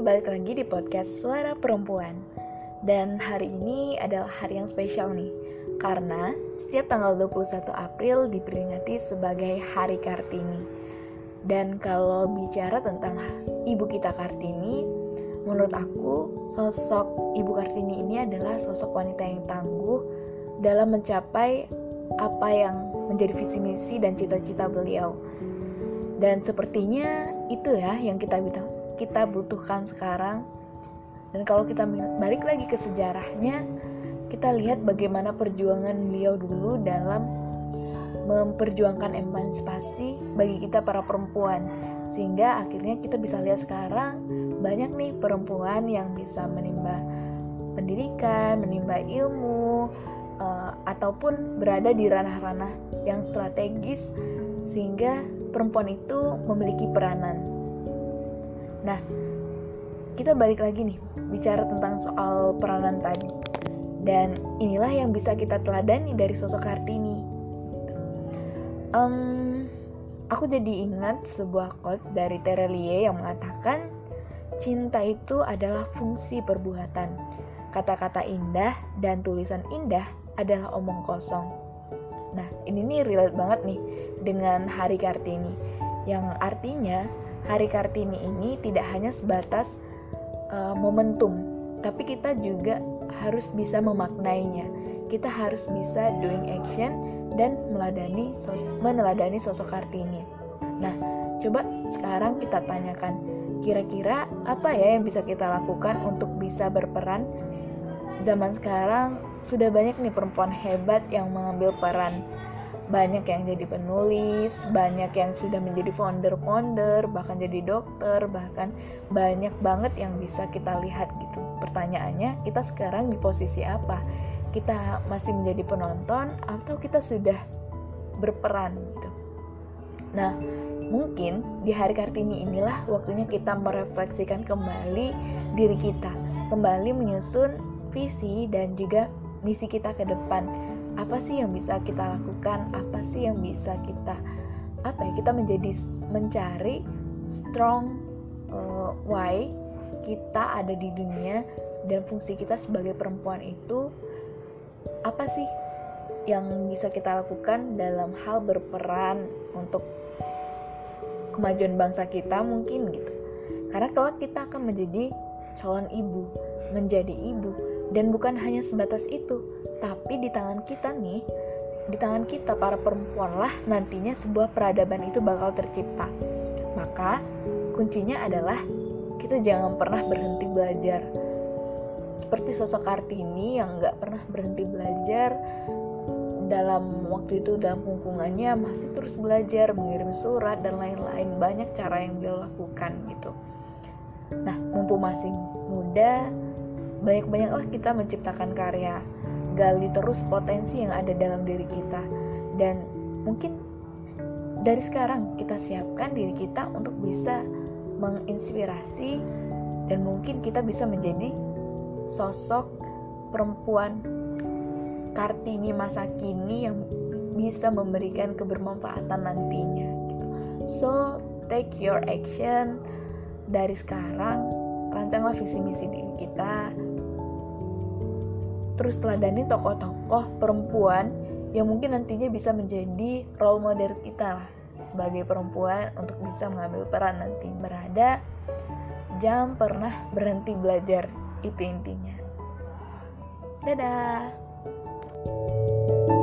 balik lagi di podcast Suara Perempuan. Dan hari ini adalah hari yang spesial nih Karena setiap tanggal 21 April diperingati sebagai Hari Kartini. Dan kalau bicara tentang Ibu kita Kartini Menurut aku, sosok Ibu Kartini ini adalah sosok wanita yang tangguh Dalam mencapai apa yang menjadi visi misi dan cita-cita beliau. Dan sepertinya itu ya yang kita kita butuhkan sekarang. Dan kalau kita balik lagi ke sejarahnya, kita lihat bagaimana perjuangan beliau dulu dalam memperjuangkan emansipasi bagi kita para perempuan. Sehingga akhirnya kita bisa lihat sekarang banyak nih perempuan yang bisa menimba pendidikan, menimba ilmu, uh, ataupun berada di ranah-ranah yang strategis sehingga perempuan itu memiliki peranan. Nah, kita balik lagi nih bicara tentang soal peranan tadi. Dan inilah yang bisa kita teladani dari sosok Kartini. Um, aku jadi ingat sebuah quotes dari Terelie yang mengatakan cinta itu adalah fungsi perbuatan. Kata-kata indah dan tulisan indah adalah omong kosong. Nah, ini nih relate banget nih dengan Hari Kartini, yang artinya Hari Kartini ini tidak hanya sebatas uh, momentum, tapi kita juga harus bisa memaknainya. Kita harus bisa doing action dan meladani sos meneladani sosok Kartini. Nah, coba sekarang kita tanyakan, kira-kira apa ya yang bisa kita lakukan untuk bisa berperan? Zaman sekarang sudah banyak nih perempuan hebat yang mengambil peran banyak yang jadi penulis, banyak yang sudah menjadi founder-founder, bahkan jadi dokter, bahkan banyak banget yang bisa kita lihat gitu. Pertanyaannya, kita sekarang di posisi apa? Kita masih menjadi penonton atau kita sudah berperan gitu. Nah, mungkin di hari Kartini inilah waktunya kita merefleksikan kembali diri kita, kembali menyusun visi dan juga misi kita ke depan apa sih yang bisa kita lakukan? Apa sih yang bisa kita apa ya kita menjadi mencari strong uh, why kita ada di dunia dan fungsi kita sebagai perempuan itu apa sih yang bisa kita lakukan dalam hal berperan untuk kemajuan bangsa kita mungkin gitu. Karena kalau kita akan menjadi calon ibu menjadi ibu. Dan bukan hanya sebatas itu tapi di tangan kita nih, di tangan kita para perempuan lah nantinya sebuah peradaban itu bakal tercipta. Maka kuncinya adalah kita jangan pernah berhenti belajar. Seperti sosok Kartini yang nggak pernah berhenti belajar dalam waktu itu dalam hubungannya masih terus belajar mengirim surat dan lain-lain banyak cara yang dia lakukan gitu nah mumpung masih muda banyak-banyaklah kita menciptakan karya gali terus potensi yang ada dalam diri kita. Dan mungkin dari sekarang kita siapkan diri kita untuk bisa menginspirasi dan mungkin kita bisa menjadi sosok perempuan Kartini masa kini yang bisa memberikan kebermanfaatan nantinya. So take your action. Dari sekarang rancanglah visi misi diri kita terus teladani tokoh-tokoh perempuan yang mungkin nantinya bisa menjadi role model kita lah sebagai perempuan untuk bisa mengambil peran nanti. Berada jam pernah berhenti belajar itu intinya. Dadah! thank you